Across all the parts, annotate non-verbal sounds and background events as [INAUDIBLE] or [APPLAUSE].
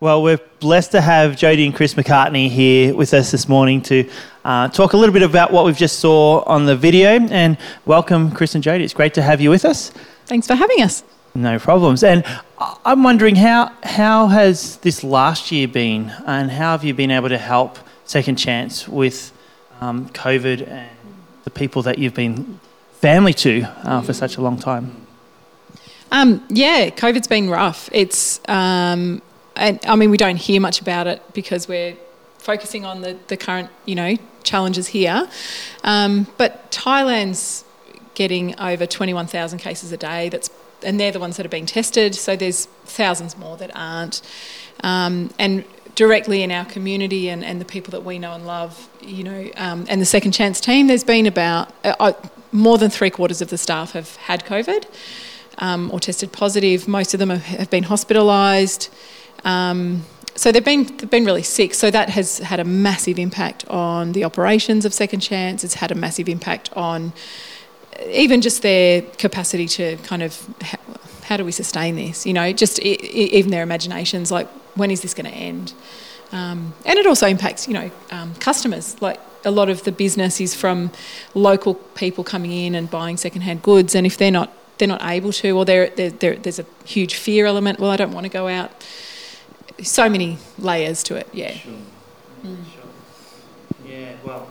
Well, we're blessed to have Jody and Chris McCartney here with us this morning to uh, talk a little bit about what we've just saw on the video. And welcome, Chris and Jody. It's great to have you with us. Thanks for having us. No problems. And I'm wondering how how has this last year been, and how have you been able to help Second Chance with um, COVID and the people that you've been family to uh, for such a long time? Um, yeah, COVID's been rough. It's um, and I mean, we don't hear much about it because we're focusing on the, the current, you know, challenges here. Um, but Thailand's getting over 21,000 cases a day. That's and they're the ones that are being tested. So there's thousands more that aren't. Um, and directly in our community and, and the people that we know and love, you know, um, and the Second Chance team, there's been about uh, uh more than three quarters of the staff have had COVID um, or tested positive. Most of them have, have been hospitalised. Um, so they've been they've been really sick. So that has had a massive impact on the operations of Second Chance. It's had a massive impact on even just their capacity to kind of how, how do we sustain this? You know, just even their imaginations. Like when is this going to end? Um, and it also impacts you know um, customers. Like a lot of the business is from local people coming in and buying secondhand goods, and if they're not they're not able to, or they're, they're, they're, there's a huge fear element. Well, I don't want to go out so many layers to it. Yeah. Sure. Mm. Sure. Yeah. Well,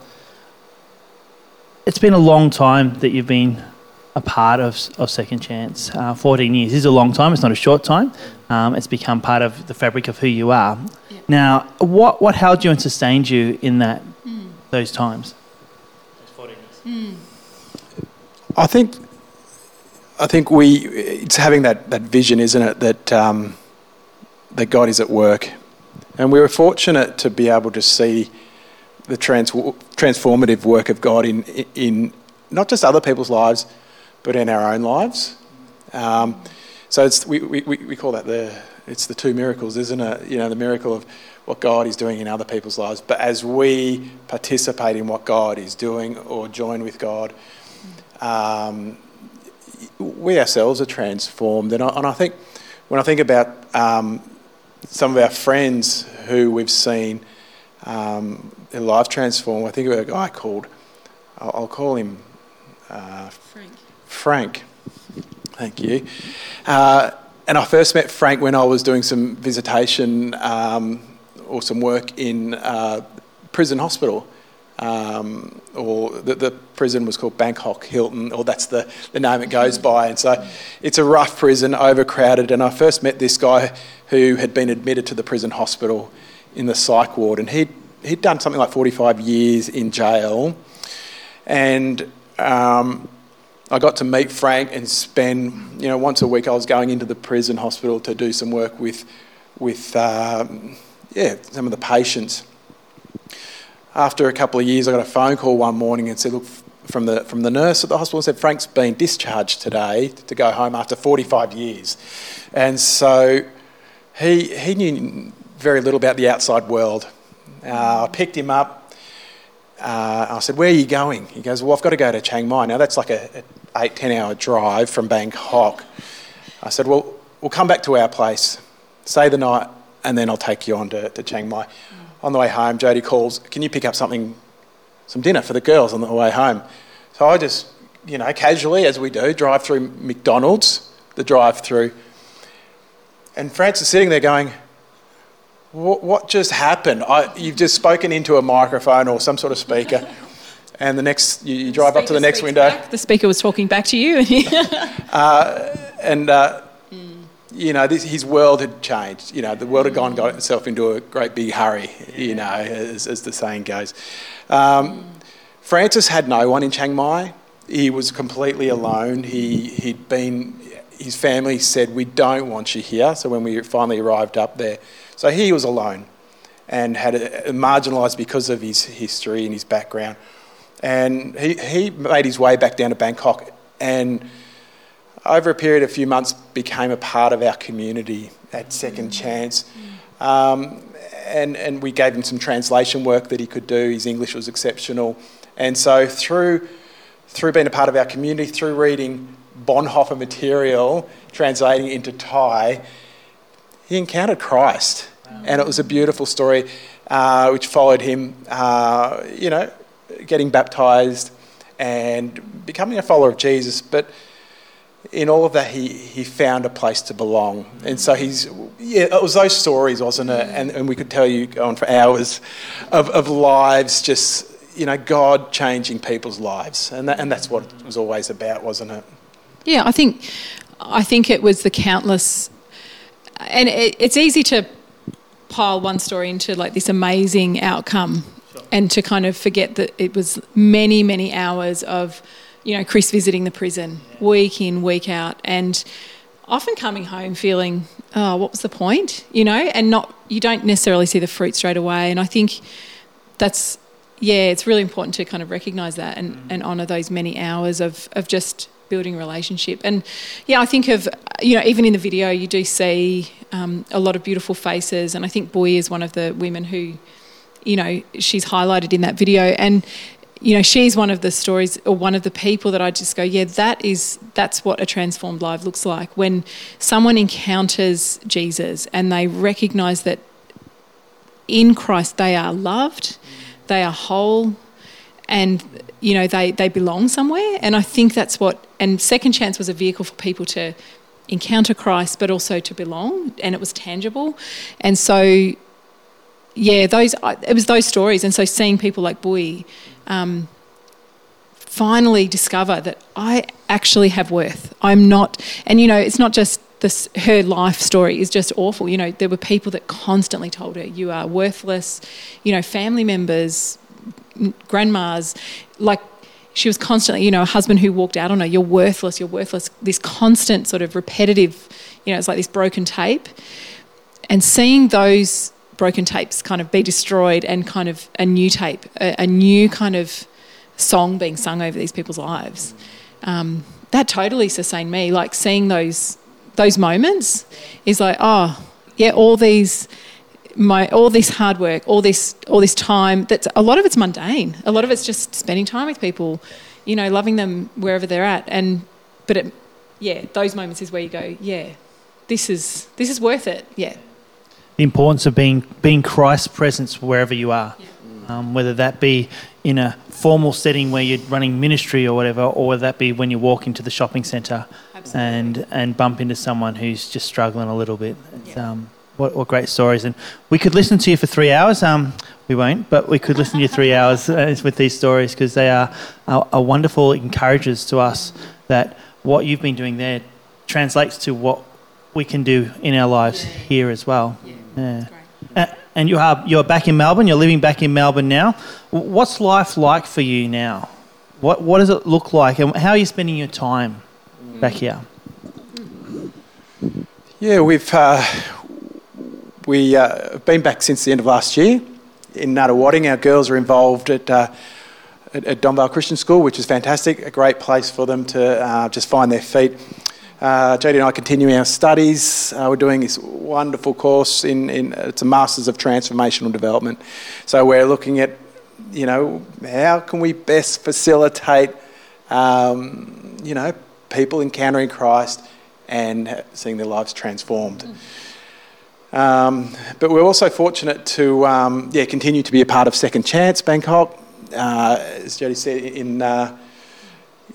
it's been a long time that you've been a part of, of Second Chance. Uh, 14 years is a long time. It's not a short time. Um, it's become part of the fabric of who you are. Yeah. Now, what what held you and sustained you in that mm. those times? Those 14 years. Mm. I think I think we it's having that, that vision, isn't it? That um, that God is at work. And we were fortunate to be able to see the trans- transformative work of God in, in not just other people's lives, but in our own lives. Um, so it's, we, we, we call that the, it's the two miracles, isn't it? You know, the miracle of what God is doing in other people's lives. But as we participate in what God is doing or join with God, um, we ourselves are transformed. And I, and I, think when I think about um, some of our friends who we've seen um, their life transform. I think of a guy called, I'll, I'll call him uh, Frank. Frank. Thank you. Uh, and I first met Frank when I was doing some visitation um, or some work in uh, prison hospital. Um, or the, the, prison was called Bangkok Hilton, or that's the, the name it goes by. And so it's a rough prison, overcrowded. And I first met this guy who had been admitted to the prison hospital in the psych ward, and he'd, he'd done something like 45 years in jail. And um, I got to meet Frank and spend, you know, once a week I was going into the prison hospital to do some work with, with um, yeah, some of the patients after a couple of years, I got a phone call one morning and said, look, from the, from the nurse at the hospital said, Frank's been discharged today to go home after 45 years. And so he, he knew very little about the outside world. Uh, I picked him up. Uh, I said, where are you going? He goes, well, I've got to go to Chiang Mai. Now, that's like a, 8, 10 hour drive from Bangkok. I said, well, we'll come back to our place, stay the night, and then I'll take you on to, to Chiang Mai on the way home, Jody calls, Can you pick up something, some dinner for the girls on the way home? So I just, you know, casually, as we do, drive through McDonald's, the drive through. And Francis is sitting there going, what, just happened? I, you've just spoken into a microphone or some sort of speaker, [LAUGHS] and the next you, you drive up to the next window. Back. The speaker was talking back to you. [LAUGHS] uh, and uh, you know, this, his world had changed. You know, the world had gone got itself into a great big hurry, you know, as, as the saying goes. Um, Francis had no one in Chiang Mai. He was completely alone. He, he'd been, his family said, We don't want you here. So when we finally arrived up there, so he was alone and had a, a marginalised because of his history and his background. And he, he made his way back down to Bangkok and over a period of a few months, became a part of our community at Second Chance. Um, and, and we gave him some translation work that he could do. His English was exceptional. And so through, through being a part of our community, through reading Bonhoeffer material, translating into Thai, he encountered Christ. And it was a beautiful story uh, which followed him, uh, you know, getting baptized and becoming a follower of Jesus. But in all of that, he, he found a place to belong. And so he's, yeah, it was those stories, wasn't it? And, and we could tell you on for hours of, of lives, just, you know, God changing people's lives. And, that, and that's what it was always about, wasn't it? Yeah, I think, I think it was the countless, and it, it's easy to pile one story into like this amazing outcome and to kind of forget that it was many, many hours of, you know, Chris visiting the prison week in, week out, and often coming home feeling, oh, what was the point? You know, and not, you don't necessarily see the fruit straight away. And I think that's, yeah, it's really important to kind of recognise that and, and honour those many hours of, of just building relationship. And yeah, I think of, you know, even in the video, you do see um, a lot of beautiful faces. And I think Boy is one of the women who, you know, she's highlighted in that video. And, you know, she's one of the stories or one of the people that I just go, yeah, that is, that's what a transformed life looks like. When someone encounters Jesus and they recognize that in Christ they are loved, they are whole, and you know they they belong somewhere. And i think that's what and second chance was a vehicle for people to encounter christ but also to belong and it was tangible. And so yeah those it was those stories. And so seeing people like Boy um, finally discover that i actually have worth i'm not and you know it's not just this her life story is just awful you know there were people that constantly told her you are worthless you know family members grandmas, like she was constantly, you know, a husband who walked out on her, you're worthless, you're worthless. This constant sort of repetitive, you know, it's like this broken tape. And seeing those broken tapes kind of be destroyed and kind of a new tape, a, a new kind of song being sung over these people's lives, um, that totally sustained me. Like seeing those those moments is like, oh, yeah, all these my all this hard work, all this all this time. That's a lot of it's mundane. A lot of it's just spending time with people, you know, loving them wherever they're at. And but it, yeah, those moments is where you go, yeah, this is this is worth it. Yeah. The importance of being being Christ's presence wherever you are, yeah. um, whether that be in a formal setting where you're running ministry or whatever, or whether that be when you walk into the shopping centre and and bump into someone who's just struggling a little bit. Yeah. Um, what, what great stories. And we could listen to you for three hours. Um, we won't, but we could listen to you three [LAUGHS] hours uh, with these stories because they are, are, are wonderful encouragers to us that what you've been doing there translates to what we can do in our lives here as well. Yeah. Uh, and you are you're back in Melbourne. You're living back in Melbourne now. What's life like for you now? What what does it look like, and how are you spending your time back here? Yeah, we've uh, we uh, been back since the end of last year in Nunawading. Our girls are involved at, uh, at, at Donvale Christian School, which is fantastic, a great place for them to uh, just find their feet. Uh, JD and I continuing our studies. Uh, we're doing this wonderful course in, in it's a Masters of Transformational Development. So we're looking at, you know, how can we best facilitate, um, you know, people encountering Christ and seeing their lives transformed. Um, but we're also fortunate to um, yeah, continue to be a part of Second Chance Bangkok, uh, as Jody said, in, uh,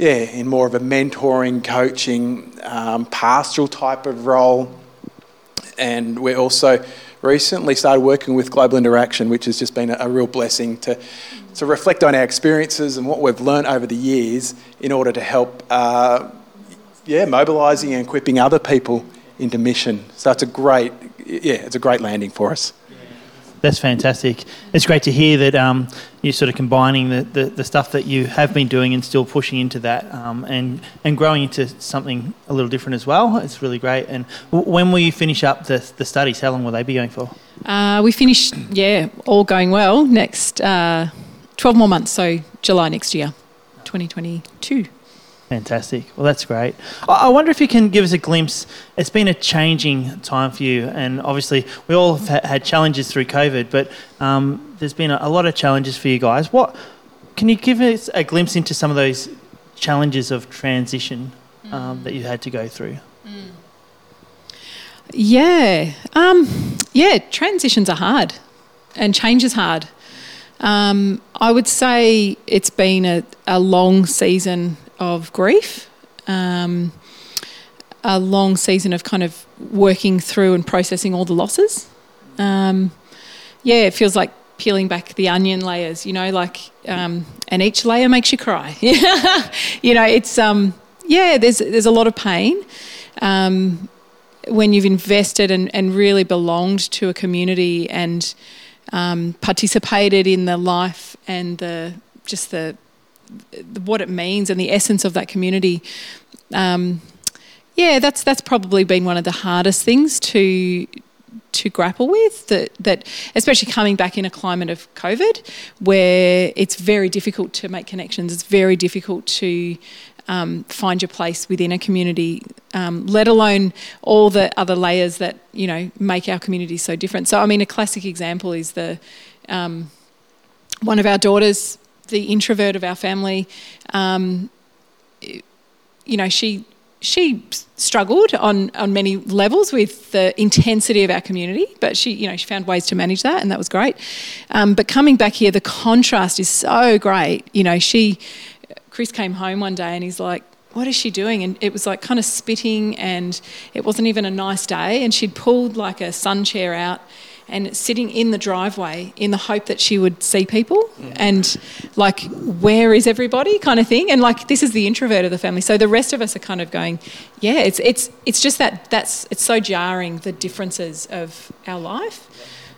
yeah, in more of a mentoring, coaching, um, pastoral type of role. And we're also recently started working with Global Interaction, which has just been a, a real blessing to, to reflect on our experiences and what we've learned over the years in order to help, uh, yeah, mobilising and equipping other people into mission. So it's a great, yeah, it's a great landing for us. That's fantastic. It's great to hear that um, you're sort of combining the, the, the, stuff that you have been doing and still pushing into that um, and, and growing into something a little different as well. It's really great. And w- when will you finish up the, the studies? How long will they be going for? Uh, we finish, yeah, all going well, next uh, 12 more months, so July next year, 2022. Fantastic. Well, that's great. I wonder if you can give us a glimpse. It's been a changing time for you, and obviously we all have had challenges through COVID, but um, there's been a lot of challenges for you guys. What can you give us a glimpse into some of those challenges of transition um, mm. that you had to go through? Mm. Yeah. Um, yeah, transitions are hard and change is hard. Um, I would say it's been a, a long season of grief, um, a long season of kind of working through and processing all the losses. Um, yeah, it feels like peeling back the onion layers, you know, like, um, and each layer makes you cry. [LAUGHS] you know, it's, um, yeah, there's, there's a lot of pain. Um, when you've invested and, and really belonged to a community and um, participated in the life and the just the, the, what it means and the essence of that community. Um, yeah, that's that's probably been one of the hardest things to to grapple with that that especially coming back in a climate of COVID where it's very difficult to make connections. It's very difficult to um, find your place within a community, um, let alone all the other layers that you know make our community so different. So, I mean, a classic example is the um, one of our daughters, the introvert of our family. Um, you know, she she struggled on, on many levels with the intensity of our community, but she, you know, she found ways to manage that, and that was great. Um, but coming back here, the contrast is so great. You know, she Chris came home one day and he's like, what is she doing? And it was like kind of spitting, and it wasn't even a nice day. And she'd pulled like a sun chair out and sitting in the driveway in the hope that she would see people mm. and like, where is everybody kind of thing. And like, this is the introvert of the family. So the rest of us are kind of going, yeah, it's, it's, it's just that that's, it's so jarring, the differences of our life.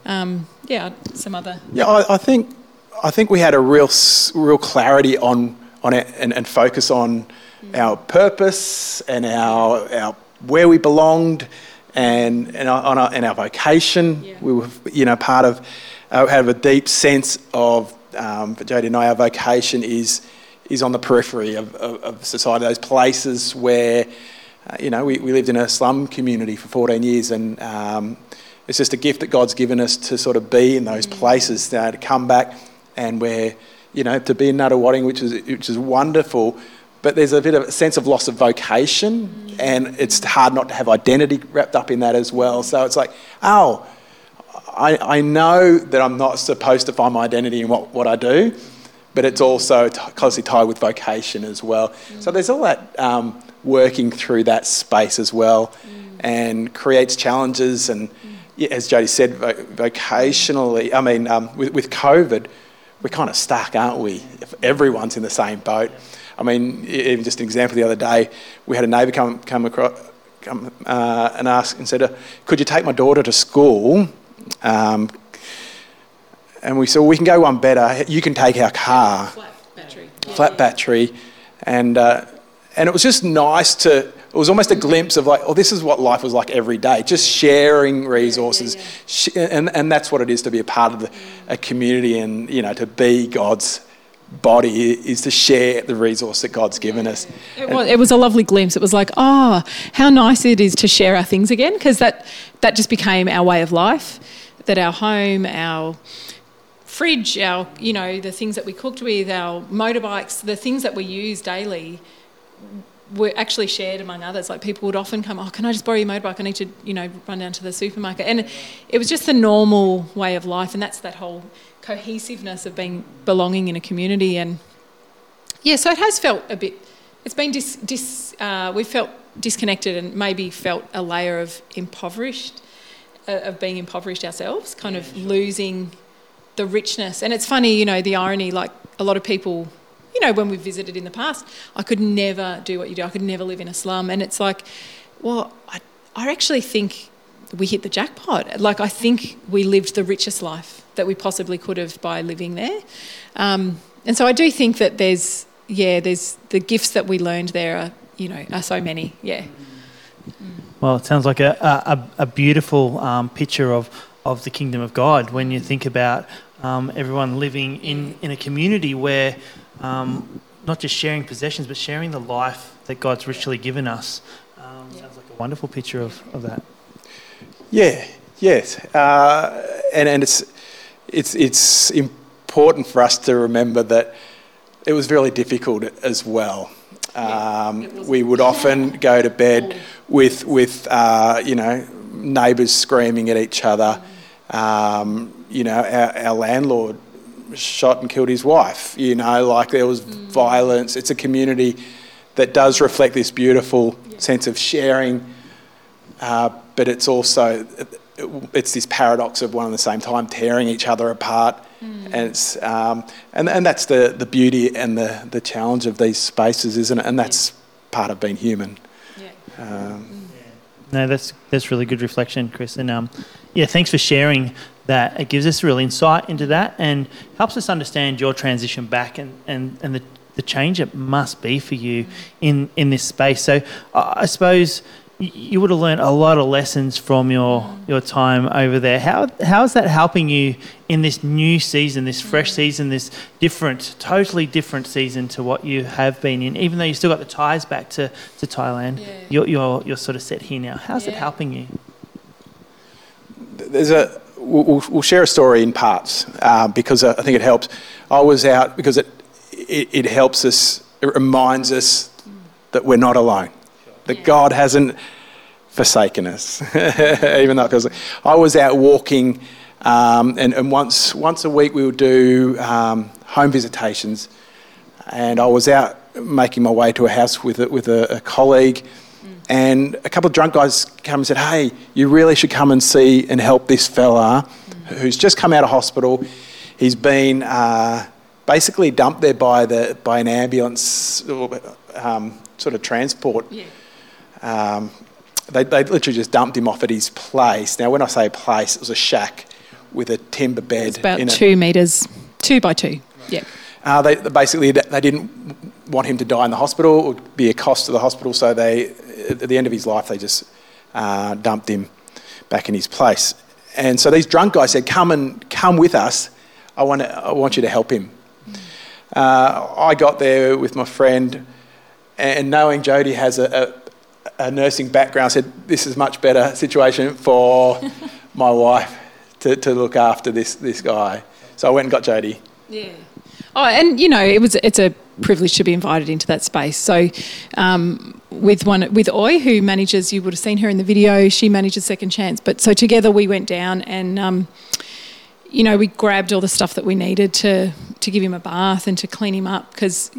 Um, yeah, some other. Yeah, I, I think, I think we had a real, real clarity on on it and, and focus on mm. our purpose and our, our where we belonged and, and, our, our, and our vocation. Yeah. We were, you know, part of, uh, have a deep sense of, um, for Jodie and I, our vocation is, is on the periphery of, of, of society, those places where, uh, you know, we, we lived in a slum community for 14 years and um, it's just a gift that God's given us to sort of be in those mm. places, uh, to come back and where you know, to be in Nunawading, which is, which is wonderful, but there's a bit of a sense of loss of vocation, mm. and it's hard not to have identity wrapped up in that as well. So it's like, oh, I, I know that I'm not supposed to find my identity in what, what I do, but it's also t- closely tied with vocation as well. Mm. So there's all that um, working through that space as well, mm. and creates challenges. And yeah, as Jodie said, vocationally, I mean, um, with, with COVID, we're kind of stuck, aren't we? If everyone's in the same boat. I mean, even just an example the other day, we had a neighbour come, come across come, uh, and ask and said, uh, Could you take my daughter to school? Um, and we said, well, We can go one better. You can take our car. Flat battery. Flat battery. And, uh, and it was just nice to it was almost a glimpse of like, oh, this is what life was like every day, just sharing resources. Yeah, yeah, yeah. And, and that's what it is to be a part of the, a community and, you know, to be God's body is to share the resource that God's given us. It was, it was a lovely glimpse. It was like, oh, how nice it is to share our things again, because that, that just became our way of life, that our home, our fridge, our, you know, the things that we cooked with, our motorbikes, the things that we use daily were actually shared among others. Like people would often come, oh, can I just borrow your motorbike? I need to, you know, run down to the supermarket. And it was just the normal way of life, and that's that whole cohesiveness of being belonging in a community. And yeah, so it has felt a bit. It's been dis, dis uh, we felt disconnected and maybe felt a layer of impoverished, uh, of being impoverished ourselves, kind yeah, of sure. losing the richness. And it's funny, you know, the irony. Like a lot of people you know, when we've visited in the past, I could never do what you do. I could never live in a slum. And it's like, well, I, I actually think we hit the jackpot. Like, I think we lived the richest life that we possibly could have by living there. Um, and so I do think that there's, yeah, there's the gifts that we learned there are, you know, are so many. Yeah. Well, it sounds like a, a, a beautiful um, picture of, of the kingdom of God when you think about um, everyone living in, in a community where um, not just sharing possessions, but sharing the life that God's richly given us. Um, sounds like a wonderful picture of, of that. Yeah, yes. Uh, and, and it's, it's, it's important for us to remember that it was really difficult as well. Um, we would often go to bed with, with uh, you know, neighbours screaming at each other. Um, you know, our, our landlord shot and killed his wife. You know, like there was violence. It's a community that does reflect this beautiful sense of sharing, uh, but it's also it's this paradox of one and the same time tearing each other apart. And it's um, and and that's the, the beauty and the, the challenge of these spaces, isn't it? And that's part of being human. Um, No, that's that's really good reflection, Chris. And um, yeah, thanks for sharing that. It gives us real insight into that and helps us understand your transition back and, and, and the, the change it must be for you in, in this space. So I I suppose y- you would have learned a lot of lessons from your, your time over there. How, how is that helping you in this new season, this fresh season, this different, totally different season to what you have been in? Even though you still got the ties back to, to Thailand, Yeah. you're, you're, you're sort of set here now. How's it helping you? there's a we'll, we'll- we'll share a story in parts uh, because I I think it helps. I was out because it, it it helps us. It reminds us that we're not alone. That Yeah. God hasn't forsaken us, [LAUGHS] even though it feels like I was out walking, um, and, and once once a week we would do um, home visitations, and I was out making my way to a house with a, with a, a colleague, and a couple of drunk guys come and said, "Hey, you really should come and see and help this fella who's just come out of hospital. He's been uh, basically dumped there by the by an ambulance, um, sort of transport." Yeah. They, they literally just dumped him off at his place. Now, when I say place, it was a shack with a timber bed It's about in it. two metres, two by two. Yeah. Uh, they, they basically they didn't want him to die in the hospital. It would be a cost to the hospital, so they at the end of his life they just uh, dumped him back in his place. And so these drunk guys said, "Come and come with us. I want to, I want you to help him." Uh, I got there with my friend, and knowing Jody has a, a, a nursing background, said, "This is a much better situation for [LAUGHS] my wife to, to look after this this guy." So I went and got Jody. Yeah. Oh, and you know, it was it's a privilege to be invited into that space. So, um, with one with Oi, who manages, you would have seen her in the video. She manages Second Chance, but so together we went down and. Um, you know, we grabbed all the stuff that we needed to to give him a bath and to clean him up because,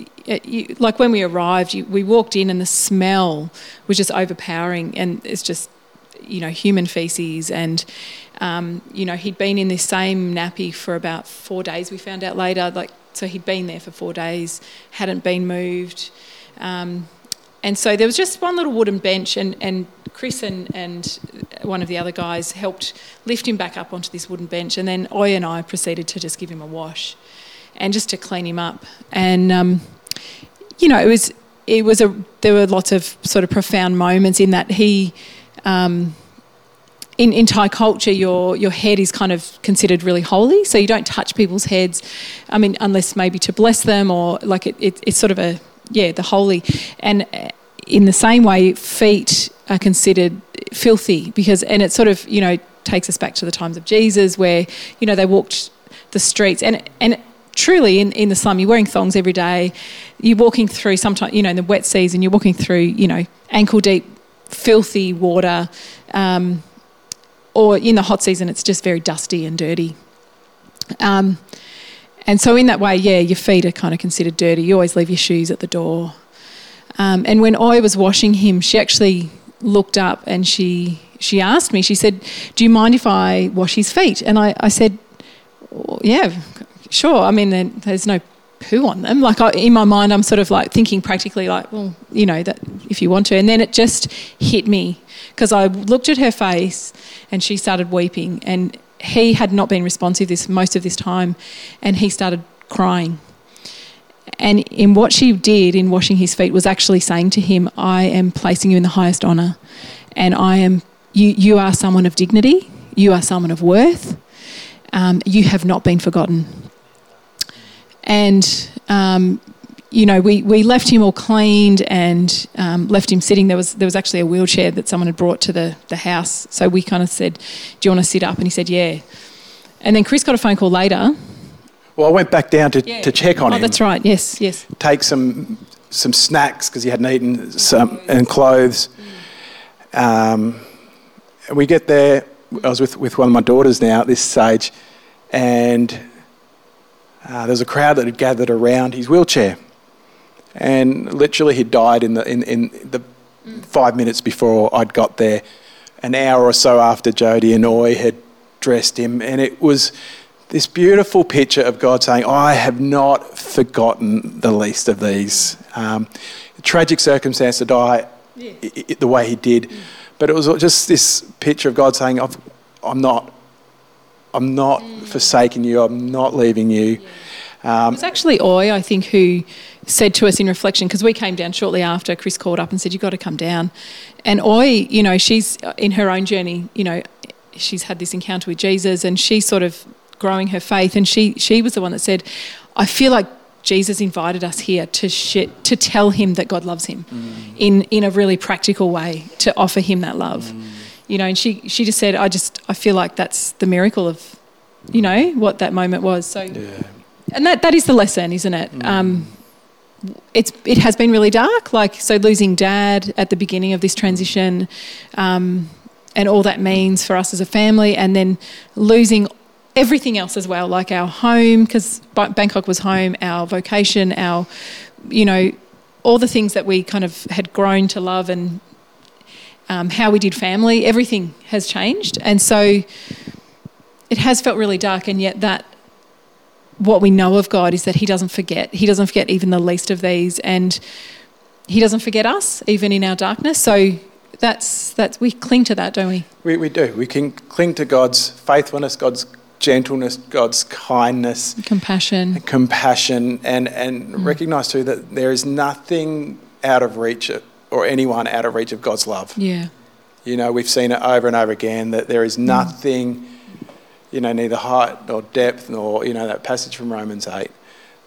like when we arrived, you, we walked in and the smell was just overpowering, and it's just, you know, human feces and, um, you know, he'd been in this same nappy for about four days. We found out later, like, so he'd been there for four days, hadn't been moved. Um, and so there was just one little wooden bench, and, and Chris and, and one of the other guys helped lift him back up onto this wooden bench. And then Oi and I proceeded to just give him a wash and just to clean him up. And, um, you know, it was, it was a, there were lots of sort of profound moments in that he, um, in, in Thai culture, your, your head is kind of considered really holy, so you don't touch people's heads. I mean, unless maybe to bless them or like it, it, it's sort of a, yeah, the holy. And uh, in the same way, feet are considered filthy because, and it sort of, you know, takes us back to the times of Jesus where, you know, they walked the streets and, and truly in, in the slum, you're wearing thongs every day, you're walking through sometimes, you know, in the wet season, you're walking through, you know, ankle deep, filthy water. Um, or in the hot season, it's just very dusty and dirty. Um, and so, in that way, yeah, your feet are kind of considered dirty. You always leave your shoes at the door. Um, and when Oi was washing him, she actually looked up and she she asked me. She said, "Do you mind if I wash his feet?" And I, I said, well, "Yeah, sure." I mean, there- there's no poo on them. Like I, in my mind, I'm sort of like thinking practically, like, well, you know, that if you want to. And then it just hit me because I looked at her face and she started weeping, and he had not been responsive this most of this time, and he started crying. And in what she did in washing his feet was actually saying to him, I am placing you in the highest honour. And I am, you, you are someone of dignity. You are someone of worth. Um, you have not been forgotten. And, um, you know, we, we left him all cleaned and um, left him sitting. There was, there was actually a wheelchair that someone had brought to the, the house. So we kind of said, Do you want to sit up? And he said, Yeah. And then Chris got a phone call later. Well, I went back down to, to check on oh, him. that's right. Yes, yes. take some some snacks because he hadn't eaten some and clothes. Um, and we get there. I was with, with one of my daughters now at this stage, and uh, there was a crowd that had gathered around his wheelchair. And literally, he died in the, in, in the five minutes before I'd got there, an hour or so after Jody and Oi had dressed him. And it was this beautiful picture of God saying, I have not forgotten the least of these. Um, tragic circumstance to die yeah. I- I- the way he did. Mm. But it was just this picture of God saying, I'm not, I'm not mm. forsaking you, I'm not leaving you. Yeah. Um, it was actually Oi, I think, who said to us in reflection, because we came down shortly after, Chris called up and said, You've got to come down. And Oi, you know, she's in her own journey, you know, she's had this encounter with Jesus and she's sort of growing her faith. And she, she was the one that said, I feel like Jesus invited us here to sh- to tell him that God loves him mm. in in a really practical way to offer him that love. Mm. You know, and she she just said, I just I feel like that's the miracle of, you know, what that moment was. So, yeah. and that that is the lesson, isn't it? Mm. Um, it's it has been really dark. Like so, losing dad at the beginning of this transition, um, and all that means for us as a family, and then losing everything else as well, like our home, because Bangkok was home, our vocation, our, you know, all the things that we kind of had grown to love and um, how we did family, everything has changed. And so it has felt really dark, and yet that what we know of God is that He doesn't forget. He doesn't forget even the least of these, and He doesn't forget us, even in our darkness. So that's that's we cling to that, don't we? We, we do. We can cling to God's faithfulness, God's gentleness, God's kindness, compassion, compassion, and and mm. recognize too that there is nothing out of reach or anyone out of reach of God's love. Yeah, you know we've seen it over and over again that there is mm. nothing, mm. You know, neither height nor depth nor you know that passage from Romans eight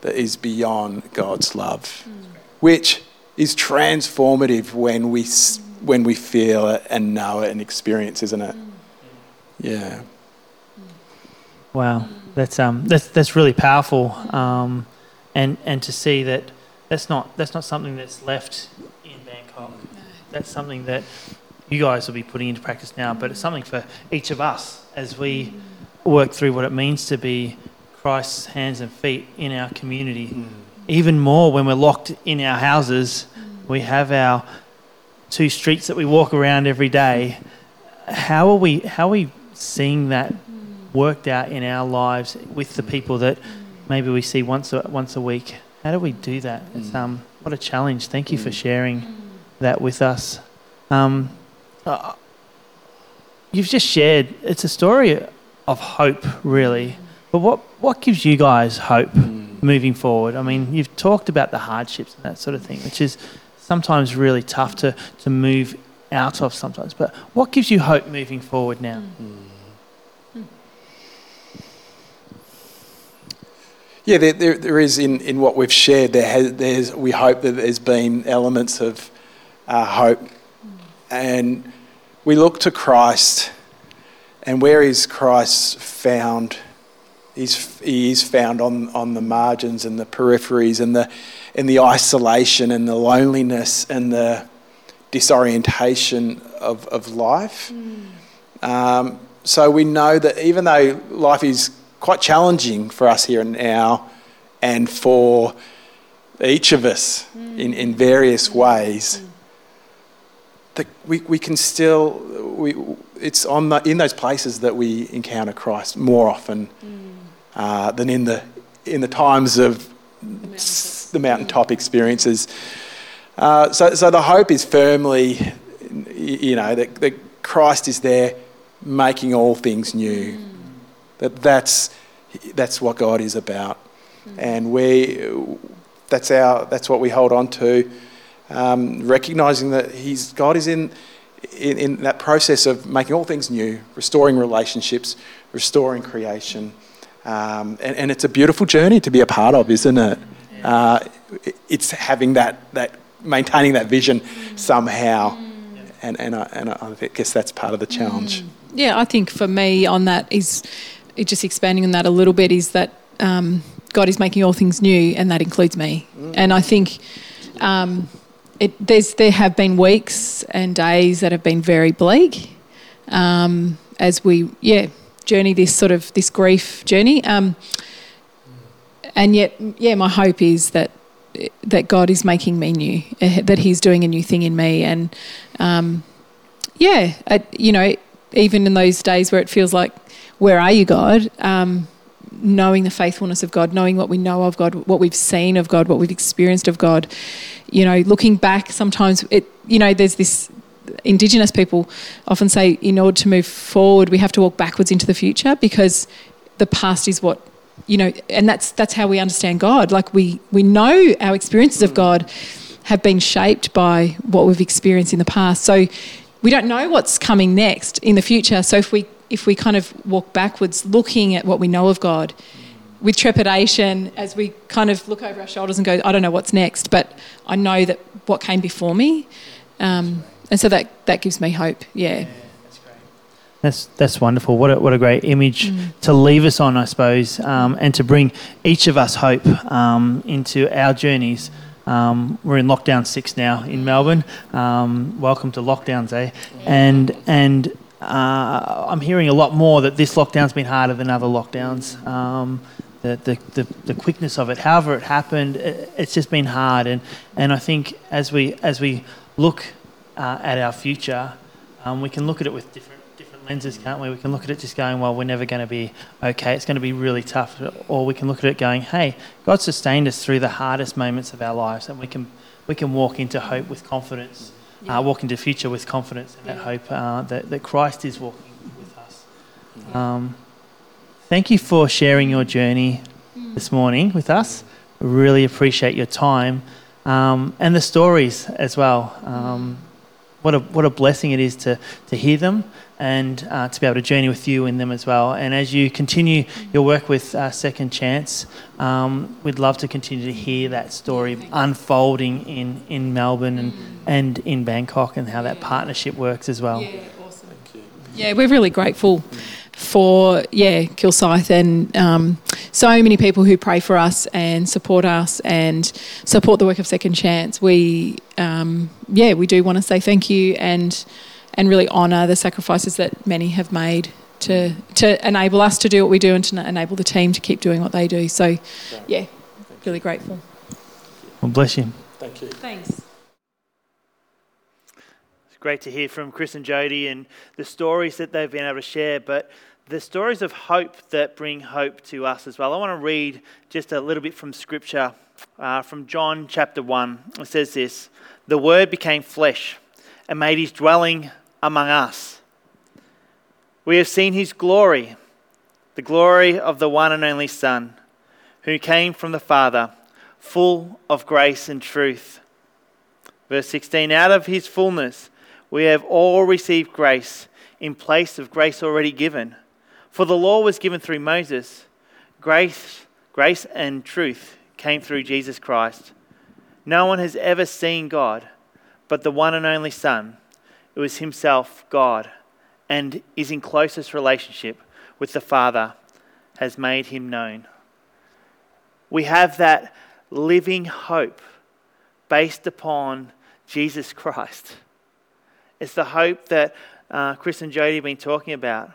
that is beyond God's love, mm. which is transformative when we when we feel it and know it and experience, isn't it? Mm. Yeah. Wow, that's um, that's that's really powerful, um, and and to see that that's not that's not something that's left in Bangkok. That's something that you guys will be putting into practice now, but it's something for each of us as we work through what it means to be Christ's hands and feet in our community. Mm. Even more when we're locked in our houses, we have our two streets that we walk around every day. How are we? How are we seeing that worked out in our lives with the people that maybe we see once a, once a week. How do we do that? It's, um, what a challenge. Thank you for sharing that with us. Um, uh, you've just shared, it's a story of hope, really. But what, what gives you guys hope moving forward? I mean, you've talked about the hardships and that sort of thing, which is sometimes really tough to, to move out of sometimes. But what gives you hope moving forward now? Mm. Yeah, there, there, there is in, in what we've shared. There has, there's we hope that there's been elements of uh, hope, and we look to Christ, and where is Christ found? He's, he is found on, on the margins and the peripheries and the in the isolation and the loneliness and the disorientation of, of life. Mm. Um, so we know that even though life is quite challenging for us here and now and for each of us mm. in, in various ways. Mm. That we, we can still, we, it's on the, in those places that we encounter Christ more often mm. uh, than in the, in the times of the, the mountaintop experiences. Uh, so, so the hope is firmly, you know, that, that Christ is there making all things new. Mm. That that's, that's what God is about. Mm-hmm. And we, that's, our, that's what we hold on to, um, recognizing that he's, God is in, in, in, that process of making all things new, restoring relationships, restoring creation. Um, and, and, it's a beautiful journey to be a part of, isn't it? Yeah. Uh, it's having that, that, maintaining that vision mm. somehow. Mm. And, and, I, and I guess that's part of the challenge. Mm. Yeah, I think for me on that is just expanding on that a little bit is that um, God is making all things new, and that includes me. Mm. And I think um, it, there's there have been weeks and days that have been very bleak. um, as we yeah journey this sort of this grief journey. Um, and yet, yeah, my hope is that that God is making me new, eh, that He's doing a new thing in me, and um, yeah, I, you know, even in those days where it feels like, where are you, God? Um, knowing the faithfulness of God, knowing what we know of God, what we've seen of God, what we've experienced of God. You know, looking back, sometimes it, you know, there's this. Indigenous people often say, in order to move forward, we have to walk backwards into the future because the past is what you know, and that's that's how we understand God. Like we we know our experiences of hmm. God have been shaped by what we've experienced in the past. So we don't know what's coming next in the future. So if we if we kind of walk backwards, looking at what we know of God with trepidation, as we kind of look over our shoulders and go, I don't know what's next, but I know that what came before me, um, and so that that gives me hope. Yeah. That's great. that's that's wonderful. What a, what a great image mm. to leave us on, I suppose, um, and to bring each of us hope um, into our journeys. Um, we're in lockdown six now in Melbourne. Um, welcome to lockdowns, eh? And and uh, I'm hearing a lot more that this lockdown's been harder than other lockdowns. Um, the, the, the, quickness of it, however it happened, it, it's just been hard. And, and I think as we as we look uh, at our future, um, we can look at it with different lenses, can't we? We can look at it just going, well, we're never going to be okay. It's going to be really tough. Or we can look at it going, hey, God sustained us through the hardest moments of our lives, and we can we can walk into hope with confidence, uh, yeah. uh, walk into future with confidence and yeah. that hope uh, that, that Christ is walking with us. Um, thank you for sharing your journey mm. this morning with us. really appreciate your time um, and the stories as well. Um, what a what a blessing it is to to hear them and uh, to be able to journey with you in them as well. And as you continue your work with uh, Second Chance, um, we'd love to continue to hear that story unfolding in, in Melbourne and, and in Bangkok and how that partnership works as well. Yeah. Yeah, we're really grateful for yeah Kilsyth and um, so many people who pray for us and support us and support the work of Second Chance. We um, yeah we do want to say thank you and and really honour the sacrifices that many have made to to enable us to do what we do and to enable the team to keep doing what they do. So, yeah, really grateful. Well, bless you. Thank you. Thanks. Great to hear from Chris and Jody and the stories that they've been able to share, but the stories of hope that bring hope to us as well. I want to read just a little bit from Scripture uh, from John chapter 1. It says this The Word became flesh and made his dwelling among us. We have seen his glory, the glory of the one and only Son, who came from the Father, full of grace and truth. Verse 16 Out of his fullness we have all received grace in place of grace already given. For the law was given through Moses, grace, grace and truth came through Jesus Christ. No one has ever seen God but the one and only Son who is himself God and is in closest relationship with the Father, has made him known. We have that living hope based upon Jesus Christ. It's the hope that uh, Chris and Jody have been talking about.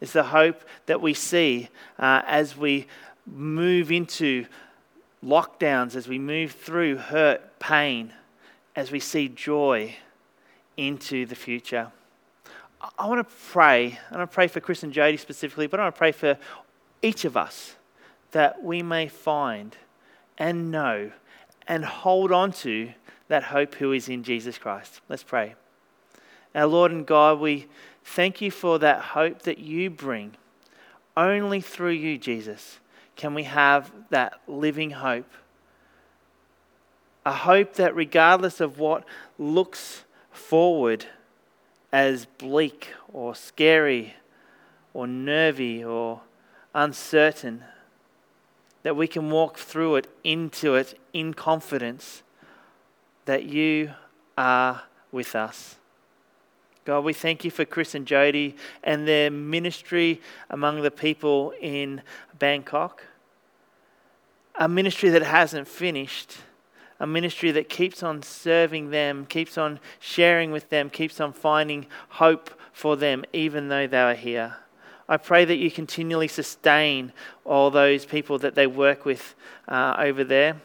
It's the hope that we see uh, as we move into lockdowns, as we move through hurt, pain, as we see joy into the future. I want to pray. I want to pray for Chris and Jody specifically, but I want to pray for each of us that we may find and know and hold on to that hope who is in Jesus Christ. Let's pray. Our Lord and God, we thank you for that hope that you bring. Only through you, Jesus, can we have that living hope. A hope that, regardless of what looks forward as bleak or scary or nervy or uncertain, that we can walk through it, into it, in confidence that you are with us. God, we thank you for Chris and Jody and their ministry among the people in Bangkok. A ministry that hasn't finished, a ministry that keeps on serving them, keeps on sharing with them, keeps on finding hope for them, even though they are here. I pray that you continually sustain all those people that they work with uh, over there,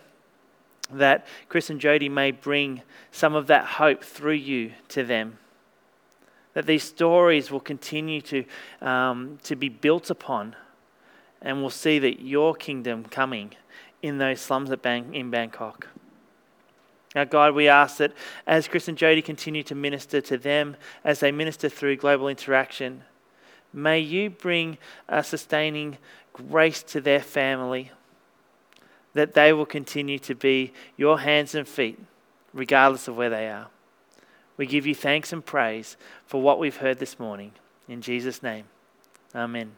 that Chris and Jody may bring some of that hope through you to them. That these stories will continue to, um, to be built upon, and we'll see that your kingdom coming in those slums at Bang- in Bangkok. Now, God, we ask that as Chris and Jody continue to minister to them, as they minister through global interaction, may you bring a sustaining grace to their family, that they will continue to be your hands and feet, regardless of where they are. We give you thanks and praise for what we've heard this morning. In Jesus' name, amen.